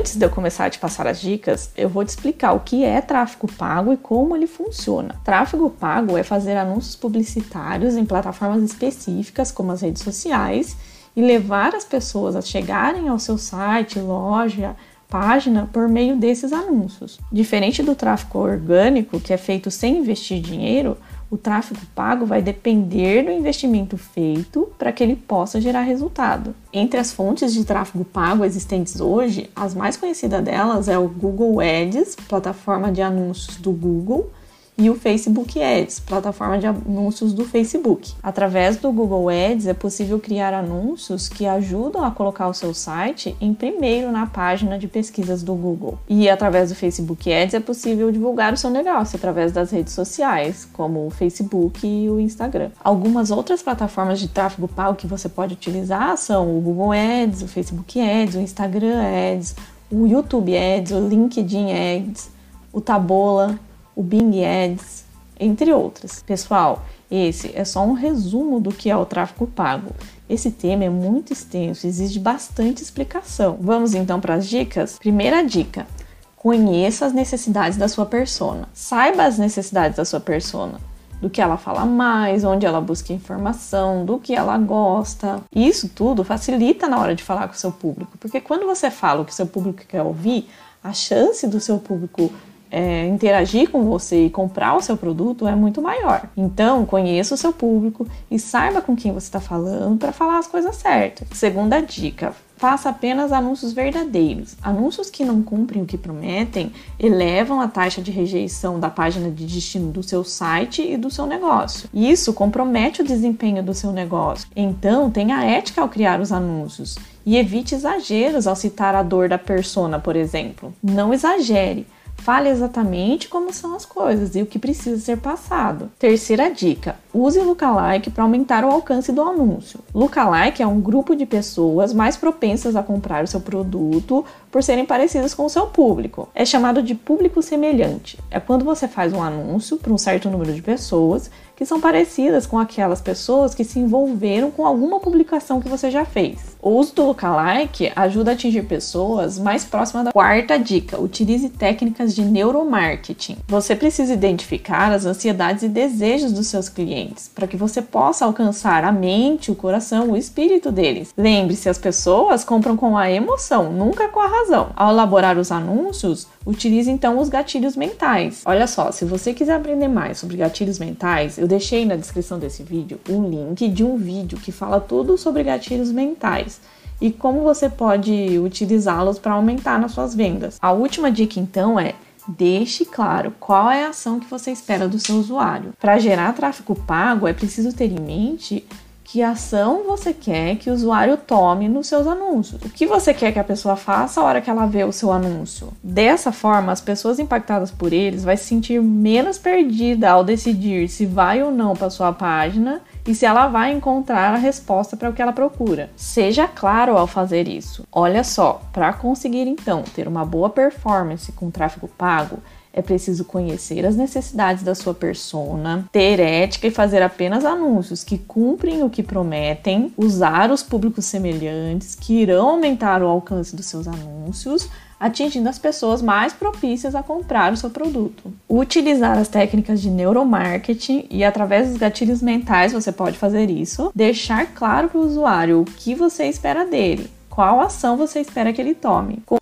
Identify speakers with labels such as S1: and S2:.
S1: Antes de eu começar a te passar as dicas, eu vou te explicar o que é tráfego pago e como ele funciona. Tráfego pago é fazer anúncios publicitários em plataformas específicas, como as redes sociais, e levar as pessoas a chegarem ao seu site, loja, página por meio desses anúncios. Diferente do tráfego orgânico, que é feito sem investir dinheiro, o tráfego pago vai depender do investimento feito para que ele possa gerar resultado. Entre as fontes de tráfego pago existentes hoje, as mais conhecidas delas é o Google Ads, plataforma de anúncios do Google, e o Facebook Ads, plataforma de anúncios do Facebook. Através do Google Ads é possível criar anúncios que ajudam a colocar o seu site em primeiro na página de pesquisas do Google. E através do Facebook Ads é possível divulgar o seu negócio através das redes sociais, como o Facebook e o Instagram. Algumas outras plataformas de tráfego pago que você pode utilizar são o Google Ads, o Facebook Ads, o Instagram Ads, o YouTube Ads, o LinkedIn Ads, o Tabola, o Bing Ads, entre outras. Pessoal, esse é só um resumo do que é o tráfego pago. Esse tema é muito extenso, exige bastante explicação. Vamos então para as dicas? Primeira dica: conheça as necessidades da sua persona. Saiba as necessidades da sua persona. Do que ela fala mais, onde ela busca informação, do que ela gosta. Isso tudo facilita na hora de falar com o seu público, porque quando você fala o que seu público quer ouvir, a chance do seu público é, interagir com você e comprar o seu produto é muito maior. Então, conheça o seu público e saiba com quem você está falando para falar as coisas certas. Segunda dica: faça apenas anúncios verdadeiros. Anúncios que não cumprem o que prometem elevam a taxa de rejeição da página de destino do seu site e do seu negócio. Isso compromete o desempenho do seu negócio. Então, tenha ética ao criar os anúncios e evite exageros ao citar a dor da persona, por exemplo. Não exagere. Fale exatamente como são as coisas e o que precisa ser passado. Terceira dica: use lookalike para aumentar o alcance do anúncio. Lookalike é um grupo de pessoas mais propensas a comprar o seu produto por serem parecidas com o seu público. É chamado de público semelhante. É quando você faz um anúncio para um certo número de pessoas que são parecidas com aquelas pessoas que se envolveram com alguma publicação que você já fez. O uso do lookalike ajuda a atingir pessoas mais próximas da quarta dica: utilize técnicas de neuromarketing. Você precisa identificar as ansiedades e desejos dos seus clientes para que você possa alcançar a mente, o coração, o espírito deles. Lembre-se, as pessoas compram com a emoção, nunca com a razão. Ao elaborar os anúncios, utilize então os gatilhos mentais. Olha só, se você quiser aprender mais sobre gatilhos mentais, eu deixei na descrição desse vídeo um link de um vídeo que fala tudo sobre gatilhos mentais e como você pode utilizá-los para aumentar nas suas vendas. A última dica então é Deixe claro qual é a ação que você espera do seu usuário. Para gerar tráfego pago, é preciso ter em mente que ação você quer que o usuário tome nos seus anúncios. O que você quer que a pessoa faça a hora que ela vê o seu anúncio. Dessa forma, as pessoas impactadas por eles vai se sentir menos perdida ao decidir se vai ou não para sua página e se ela vai encontrar a resposta para o que ela procura. Seja claro ao fazer isso. Olha só, para conseguir então ter uma boa performance com tráfego pago, é preciso conhecer as necessidades da sua persona, ter ética e fazer apenas anúncios que cumprem o que prometem, usar os públicos semelhantes que irão aumentar o alcance dos seus anúncios, atingindo as pessoas mais propícias a comprar o seu produto. Utilizar as técnicas de neuromarketing e através dos gatilhos mentais você pode fazer isso, deixar claro para o usuário o que você espera dele qual ação você espera que ele tome. Com